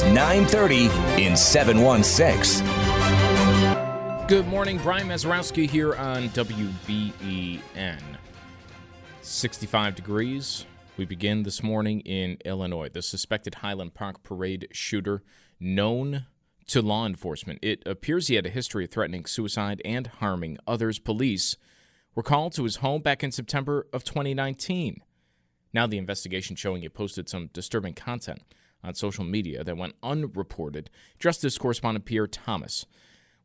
It's 9:30 in 716. Good morning, Brian Mazurowski here on WBEN. 65 degrees. We begin this morning in Illinois. The suspected Highland Park parade shooter, known to law enforcement. It appears he had a history of threatening suicide and harming others. Police were called to his home back in September of 2019. Now the investigation showing he posted some disturbing content on social media that went unreported. Justice correspondent Pierre Thomas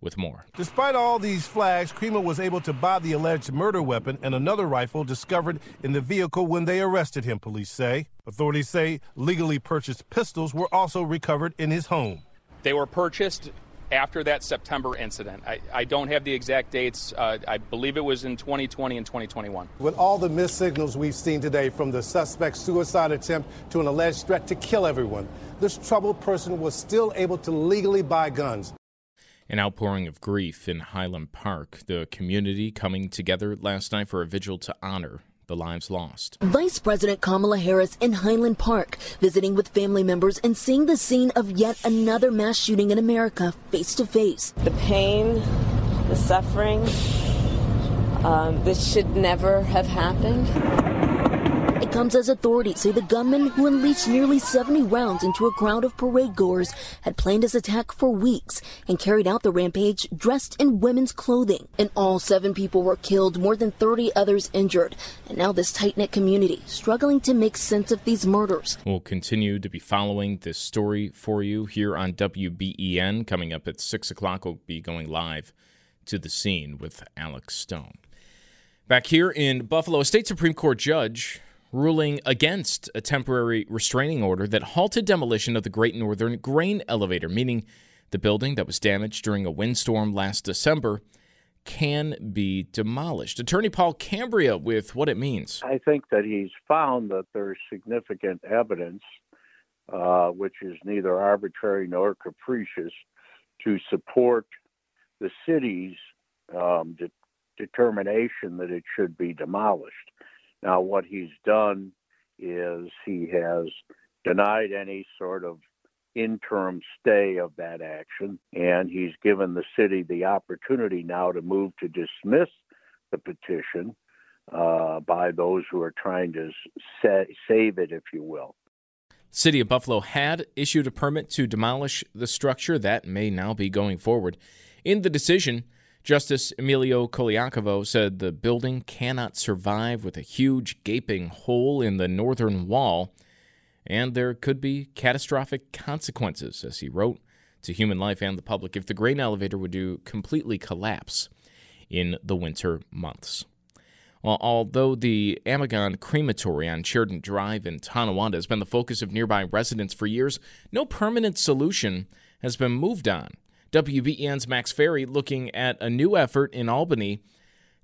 with more. Despite all these flags, Crimo was able to buy the alleged murder weapon and another rifle discovered in the vehicle when they arrested him, police say. Authorities say legally purchased pistols were also recovered in his home. They were purchased after that September incident. I, I don't have the exact dates. Uh, I believe it was in 2020 and 2021. With all the missed signals we've seen today, from the suspect's suicide attempt to an alleged threat to kill everyone, this troubled person was still able to legally buy guns. An outpouring of grief in Highland Park, the community coming together last night for a vigil to honor the lives lost. Vice President Kamala Harris in Highland Park, visiting with family members and seeing the scene of yet another mass shooting in America face to face. The pain, the suffering, um, this should never have happened comes as authorities say the gunman who unleashed nearly 70 rounds into a crowd of parade goers had planned his attack for weeks and carried out the rampage dressed in women's clothing. And all, seven people were killed, more than 30 others injured, and now this tight knit community struggling to make sense of these murders. We'll continue to be following this story for you here on WBEN. Coming up at 6 o'clock, we'll be going live to the scene with Alex Stone. Back here in Buffalo, a state Supreme Court judge ruling against a temporary restraining order that halted demolition of the Great Northern Grain Elevator, meaning the building that was damaged during a windstorm last December can be demolished. Attorney Paul Cambria with what it means. I think that he's found that there's significant evidence, uh, which is neither arbitrary nor capricious, to support the city's um, de- determination that it should be demolished. Now, what he's done is he has denied any sort of interim stay of that action, and he's given the city the opportunity now to move to dismiss the petition uh, by those who are trying to sa- save it, if you will. City of Buffalo had issued a permit to demolish the structure that may now be going forward. In the decision, Justice Emilio Colaiacovo said the building cannot survive with a huge gaping hole in the northern wall, and there could be catastrophic consequences, as he wrote, to human life and the public if the grain elevator would do completely collapse in the winter months. Well, although the Amigone crematory on Sheridan Drive in Tonawanda has been the focus of nearby residents for years, no permanent solution has been moved on. WBEN's Max Ferry looking at a new effort in Albany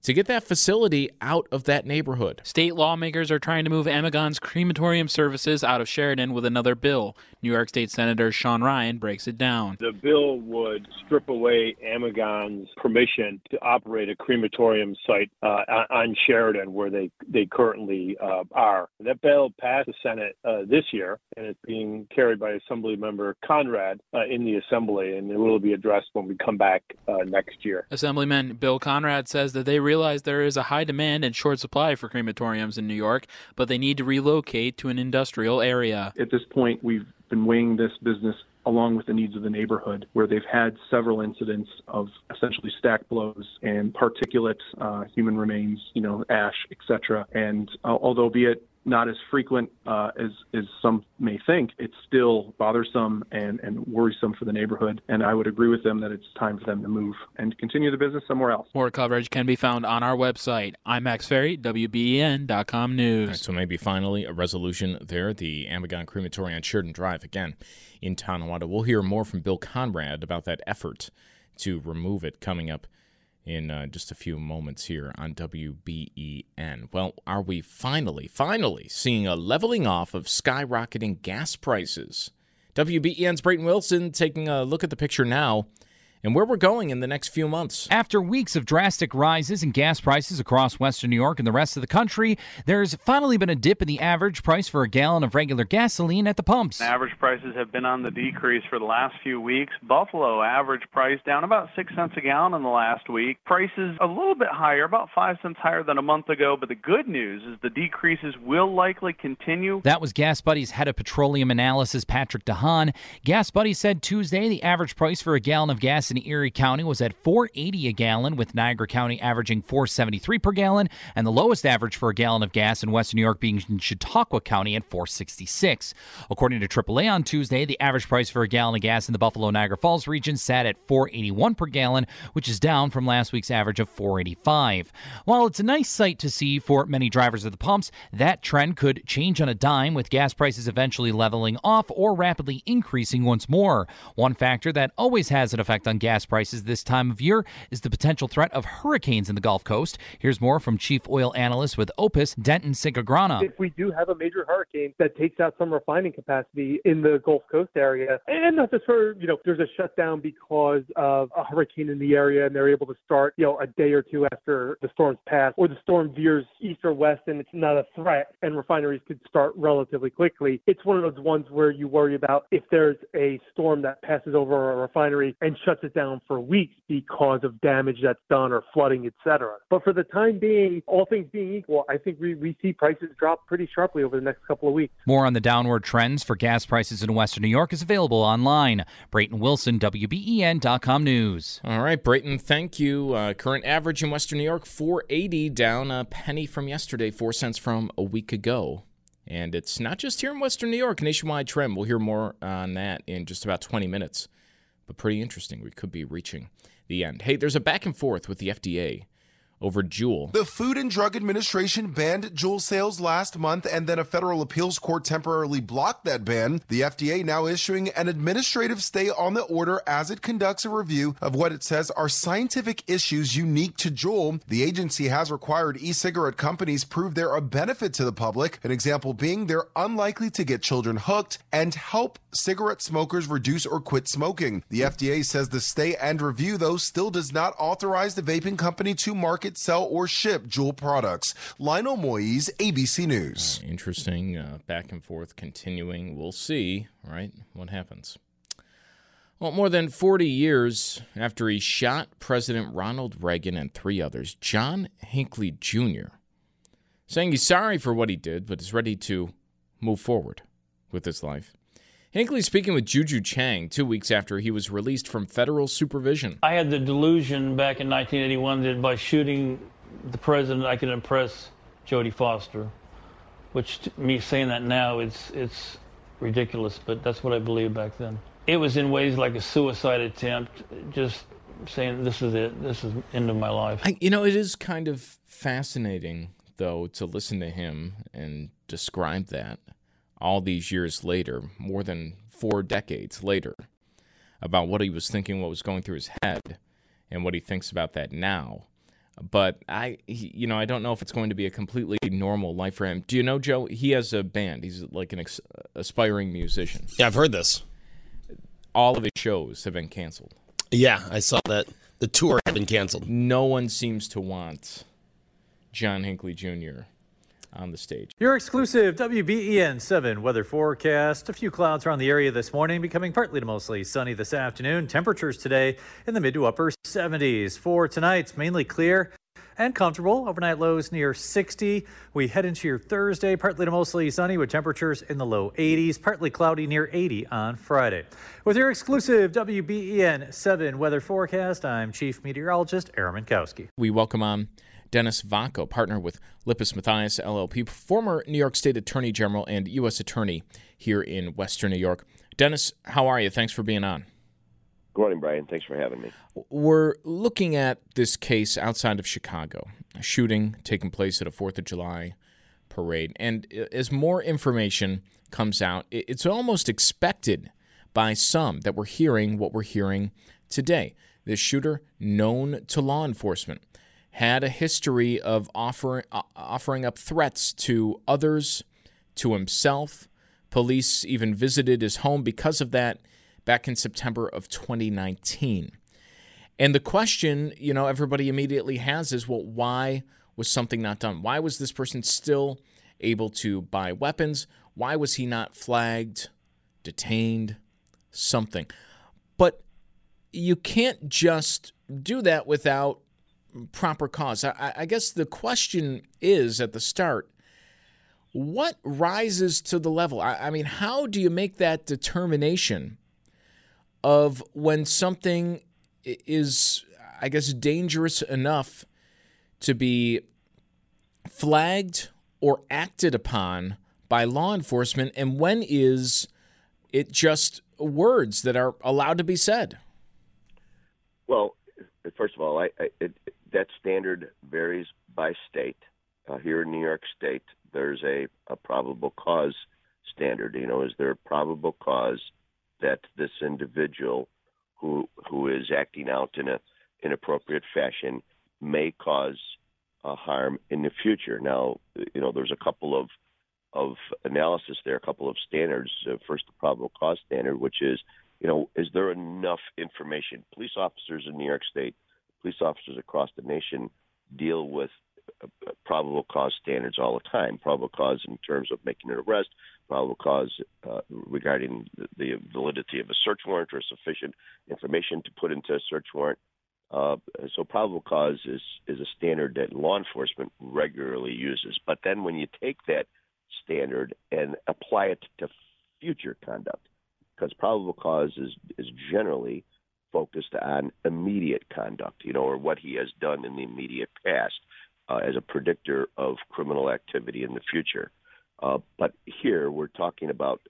to get that facility out of that neighborhood. State lawmakers are trying to move Amigone's crematorium services out of Sheridan with another bill. New York State Senator Sean Ryan breaks it down. The bill would strip away Amigone's permission to operate a crematorium site uh, on Sheridan, where they they currently uh, are. That bill passed the Senate uh, this year, and it's being carried by Assembly Member Conrad uh, in the Assembly, and it will be addressed when we come back uh, next year. Assemblyman Bill Conrad says that they realize there is a high demand and short supply for crematoriums in New York, but they need to relocate to an industrial area. At this point, we've been weighing this business along with the needs of the neighborhood, where they've had several incidents of essentially stack blows and particulate, uh, human remains, you know, ash, etc. And uh, although be it not as frequent uh, as as some may think. It's still bothersome and and worrisome for the neighborhood. And I would agree with them that it's time for them to move and continue the business somewhere else. More coverage can be found on our website, IMAX WBEN.com news. Right, so maybe finally a resolution there. The Amigone Crematory on Sheridan Drive again in Tonawanda. We'll hear more from Bill Conrad about that effort to remove it coming up in uh, just a few moments here on WBEN. Well, are we finally, finally seeing a leveling off of skyrocketing gas prices? WBEN's Brayton Wilson taking a look at the picture now and where we're going in the next few months. After weeks of drastic rises in gas prices across western New York and the rest of the country, there's finally been a dip in the average price for a gallon of regular gasoline at the pumps. Average prices have been on the decrease for the last few weeks. Buffalo average price down about 6 cents a gallon in the last week. Prices a little bit higher, about 5 cents higher than a month ago, but the good news is the decreases will likely continue. That was Gas Buddy's head of petroleum analysis Patrick DeHaan. Gas Buddy said Tuesday the average price for a gallon of gas in Erie County was at 480 a gallon, with Niagara County averaging 473 per gallon, and the lowest average for a gallon of gas in Western New York being in Chautauqua County at 466. According to AAA on Tuesday, the average price for a gallon of gas in the Buffalo Niagara Falls region sat at 481 per gallon, which is down from last week's average of 485. While it's a nice sight to see for many drivers at the pumps, that trend could change on a dime with gas prices eventually leveling off or rapidly increasing once more. One factor that always has an effect on gas prices this time of year is the potential threat of hurricanes in the Gulf Coast. Here's more from Chief Oil Analyst with OPIS, Denton Cinquegrana. If we do have a major hurricane that takes out some refining capacity in the Gulf Coast area, and not just for, you know, there's a shutdown because of a hurricane in the area and they're able to start, you know, a day or two after the storm's passed, or the storm veers east or west and it's not a threat and refineries could start relatively quickly. It's one of those ones where you worry about if there's a storm that passes over a refinery and shuts it down for weeks because of damage that's done or flooding, etc. But for the time being, all things being equal, I think we, we see prices drop pretty sharply over the next couple of weeks. More on the downward trends for gas prices in Western New York is available online. Brayton Wilson, WBEN.com News. All right, Brayton, thank you. Uh, current average in Western New York, 480, down a penny from yesterday, 4 cents from a week ago. And it's not just here in Western New York, nationwide trend. We'll hear more on that in just about 20 minutes but pretty interesting. We could be reaching the end. Hey, there's a back and forth with the FDA over Juul. The Food and Drug Administration banned Juul sales last month, and then a federal appeals court temporarily blocked that ban. The FDA now issuing an administrative stay on the order as it conducts a review of what it says are scientific issues unique to Juul. The agency has required e cigarette companies prove they're a benefit to the public, an example being they're unlikely to get children hooked and help cigarette smokers reduce or quit smoking. The FDA says the stay and review, though, still does not authorize the vaping company to market, sell, or ship Juul products. Lionel Moise, ABC News. Uh, interesting uh, back and forth continuing. We'll see, right, what happens. Well, more than 40 years after he shot President Ronald Reagan and three others, John Hinckley Jr. saying he's sorry for what he did, but is ready to move forward with his life. Hinckley speaking with Juju Chang two weeks after he was released from federal supervision. I had the delusion back in 1981 that by shooting the president, I could impress Jodie Foster, which me saying that now, it's, it's ridiculous, but that's what I believed back then. It was in ways like a suicide attempt, just saying, this is it, this is end of my life. I, you know, it is kind of fascinating, though, to listen to him and describe that all these years later, more than four decades later, about what he was thinking, what was going through his head, and what he thinks about that now. But I, you know, I don't know if it's going to be a completely normal life for him. Do you know Joe? He has a band. He's like an ex- aspiring musician. Yeah, I've heard this. All of his shows have been canceled. Yeah, I saw that. The tour had been canceled. No one seems to want John Hinckley Jr on the stage. Your exclusive WBEN 7 weather forecast. A few clouds around the area this morning, becoming partly to mostly sunny this afternoon. Temperatures today in the mid to upper 70s. For tonight, mainly clear and comfortable. Overnight lows near 60. We head into your Thursday, partly to mostly sunny with temperatures in the low 80s, partly cloudy near 80 on Friday. With your exclusive WBEN 7 weather forecast, I'm Chief Meteorologist Aaron Mentkowski. We welcome on Dennis Vacco, partner with Lippes Mathias LLP, former New York State Attorney General and U.S. Attorney here in Western New York. Dennis, how are you? Thanks for being on. Good morning, Brian. Thanks for having me. We're looking at this case outside of Chicago, a shooting taking place at a 4th of July parade. And as more information comes out, it's almost expected by some that we're hearing what we're hearing today. This shooter, known to law enforcement, had a history of offering uh, offering up threats to others, to himself. Police even visited his home because of that back in September of 2019. And the question, you know, everybody immediately has is, well, why was something not done? Why was this person still able to buy weapons? Why was he not flagged, detained, something? But you can't just do that without proper cause. I, I, guess the question is at the start what rises to the level? I, I mean, how do you make that determination of when something is, I guess, dangerous enough to be flagged or acted upon by law enforcement, and when is it just words that are allowed to be said? Well, first of all, I, I, it, that standard varies by state. Uh, here in New York State, there's a, a probable cause standard. You know, is there a probable cause that this individual who who is acting out in a inappropriate fashion may cause uh, harm in the future? Now, you know, there's a couple of of analysis there, a couple of standards. Uh, first, the probable cause standard, which is, you know, is there enough information? Police officers in New York State police officers across the nation deal with uh, uh, probable cause standards all the time. Probable cause in terms of making an arrest, probable cause uh, regarding the, validity of a search warrant or sufficient information to put into a search warrant. Uh, so probable cause is is a standard that law enforcement regularly uses. But then when you take that standard and apply it to future conduct, because probable cause is is generally focused on immediate conduct, you know, or what he has done in the immediate past uh, as a predictor of criminal activity in the future. Uh, but here we're talking about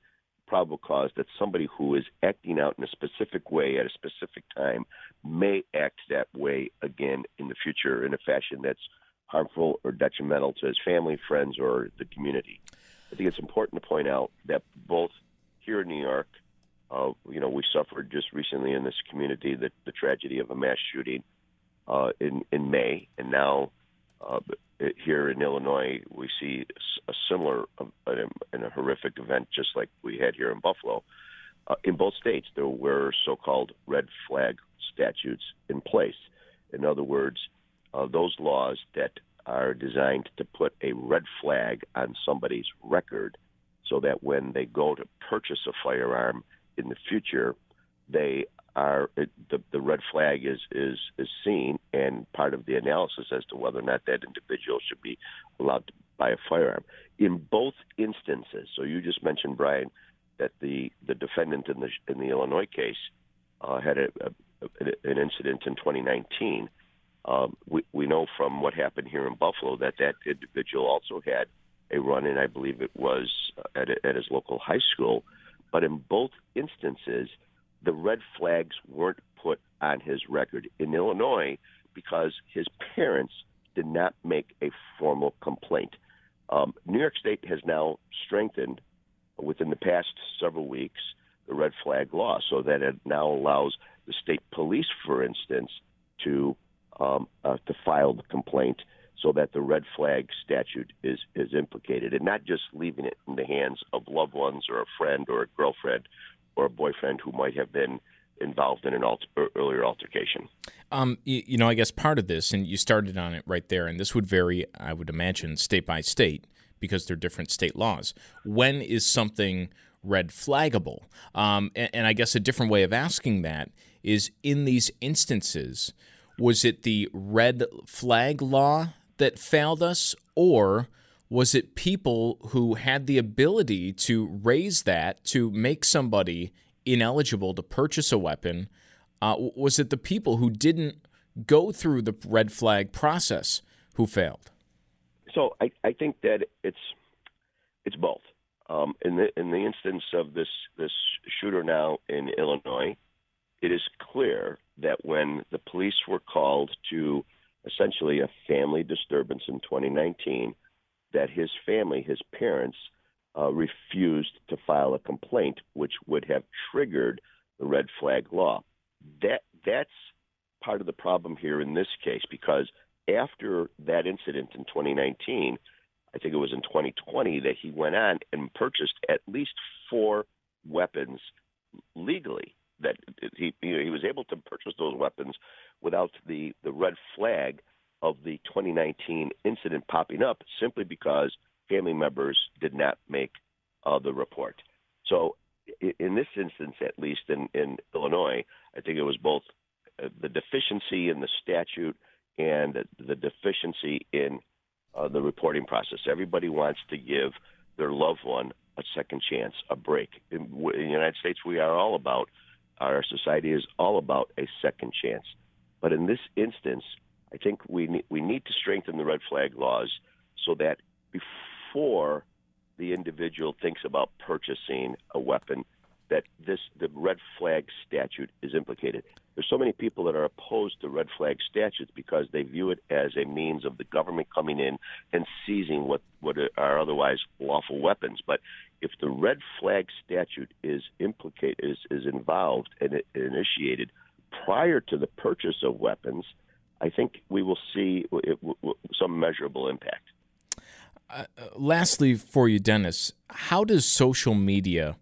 probable cause that somebody who is acting out in a specific way at a specific time may act that way again in the future in a fashion that's harmful or detrimental to his family, friends, or the community. I think it's important to point out that both here in New York you know, we suffered just recently in this community the, the tragedy of a mass shooting uh, in in May, and now uh, here in Illinois we see a similar um, and a horrific event, just like we had here in Buffalo. Uh, in both states, there were so-called red flag statutes in place. In other words, uh, those laws that are designed to put a red flag on somebody's record so that when they go to purchase a firearm, in the future, they are the the red flag is is is seen and part of the analysis as to whether or not that individual should be allowed to buy a firearm. In both instances, so you just mentioned Brian that the the defendant in the in the Illinois case uh, had a, a, an incident in 2019. Um, we we know from what happened here in Buffalo that that individual also had a run in, I believe it was uh, at, a, at his local high school but in both instances, the red flags weren't put on his record. In Illinois, because his parents did not make a formal complaint. Um, New York State has now strengthened within the past several weeks the red flag law so that it now allows the state police, for instance, to um, uh, to file the complaint so that the red flag statute is is implicated, and not just leaving it in the hands of loved ones or a friend or a girlfriend or a boyfriend who might have been involved in an alter, earlier altercation. Um, you, you, know, I guess part of this, and you started on it right there, and this would vary, I would imagine, state by state because they're different state laws. When is something red flaggable? Um, and, and I guess a different way of asking that is in these instances Was it the red flag law that failed us, or was it people who had the ability to raise that to make somebody ineligible to purchase a weapon? Uh, was it the people who didn't go through the red flag process who failed? So I, I think that it's it's both. Um, in the in the instance of this this shooter now in Illinois, it is clear that when the police were called to essentially a family disturbance in 2019, that his family, his parents, uh, refused to file a complaint, which would have triggered the red flag law. That that's part of the problem here in this case because after that incident in 2019, I think it was in 2020 that he went on and purchased at least four weapons legally. That he he was able to purchase those weapons without the the red flag of the 2019 incident popping up simply because family members did not make uh, the report. So, in this instance, at least in, in Illinois, I think it was both uh, the deficiency in the statute and the deficiency in uh, the reporting process. Everybody wants to give their loved one a second chance, a break. In, in the United States, we are all about, our society is all about a second chance. But in this instance, I think we need, we need to strengthen the red flag laws so that before the individual thinks about purchasing a weapon, that this the red flag statute is implicated. There's so many people that are opposed to red flag statutes because they view it as a means of the government coming in and seizing what what are otherwise lawful weapons. But if the red flag statute is implicated is is involved and initiated prior to the purchase of weapons, I think we will see some measurable impact. Uh, lastly, for you, Dennis, how does social media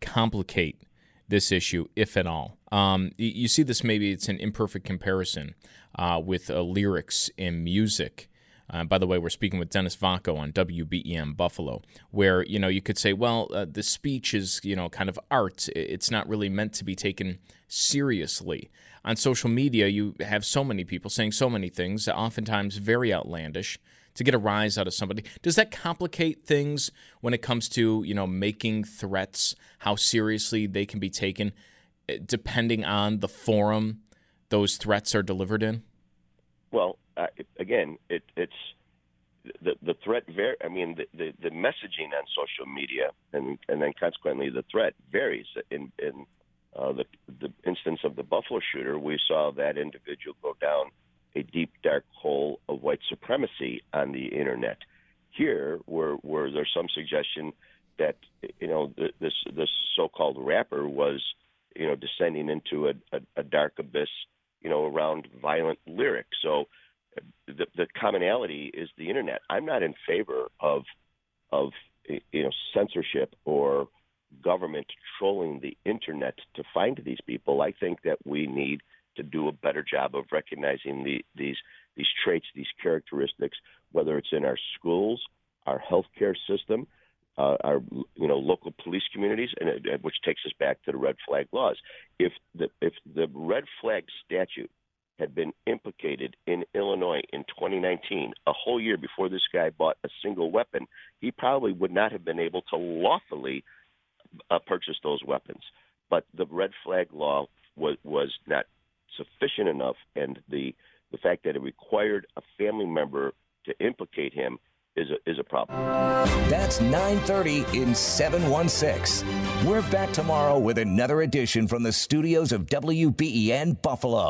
complicate this issue, if at all? Um, you, see this maybe it's an imperfect comparison uh, with uh, lyrics in music. Uh, by the way, we're speaking with Dennis Vacco on WBEN Buffalo, where you know you could say, well, uh, the speech is you know kind of art; it's not really meant to be taken seriously. On social media, you have so many people saying so many things, oftentimes very outlandish, to get a rise out of somebody. Does that complicate things when it comes to you know making threats, how seriously they can be taken, eh, depending on the forum those threats are delivered in? Well, uh, again, it, it's the the threat. Var- I mean, the, the, the messaging on social media, and and then consequently the threat varies. In in uh, the the instance of the Buffalo shooter, we saw that individual go down a deep dark hole of white supremacy on the internet. Here, where where there's some suggestion that you know this this so-called rapper was you know descending into a, a, a dark abyss you know around violent lyrics. So the, the commonality is the internet. I'm not in favor of of you know censorship or government trolling the internet to find these people. I think that we need to do a better job of recognizing the, these these traits, these characteristics, whether it's in our schools, our healthcare system, uh, our you know local police communities, and it, which takes us back to the red flag laws. If the if the red flag statute had been implicated in Illinois in 2019, a whole year before this guy bought a single weapon, he probably would not have been able to lawfully uh, purchase those weapons. But the red flag law was was not sufficient enough, and the the fact that it required a family member to implicate him is a, is a problem. That's 9:30 in 716. We're back tomorrow with another edition from the studios of WBEN Buffalo.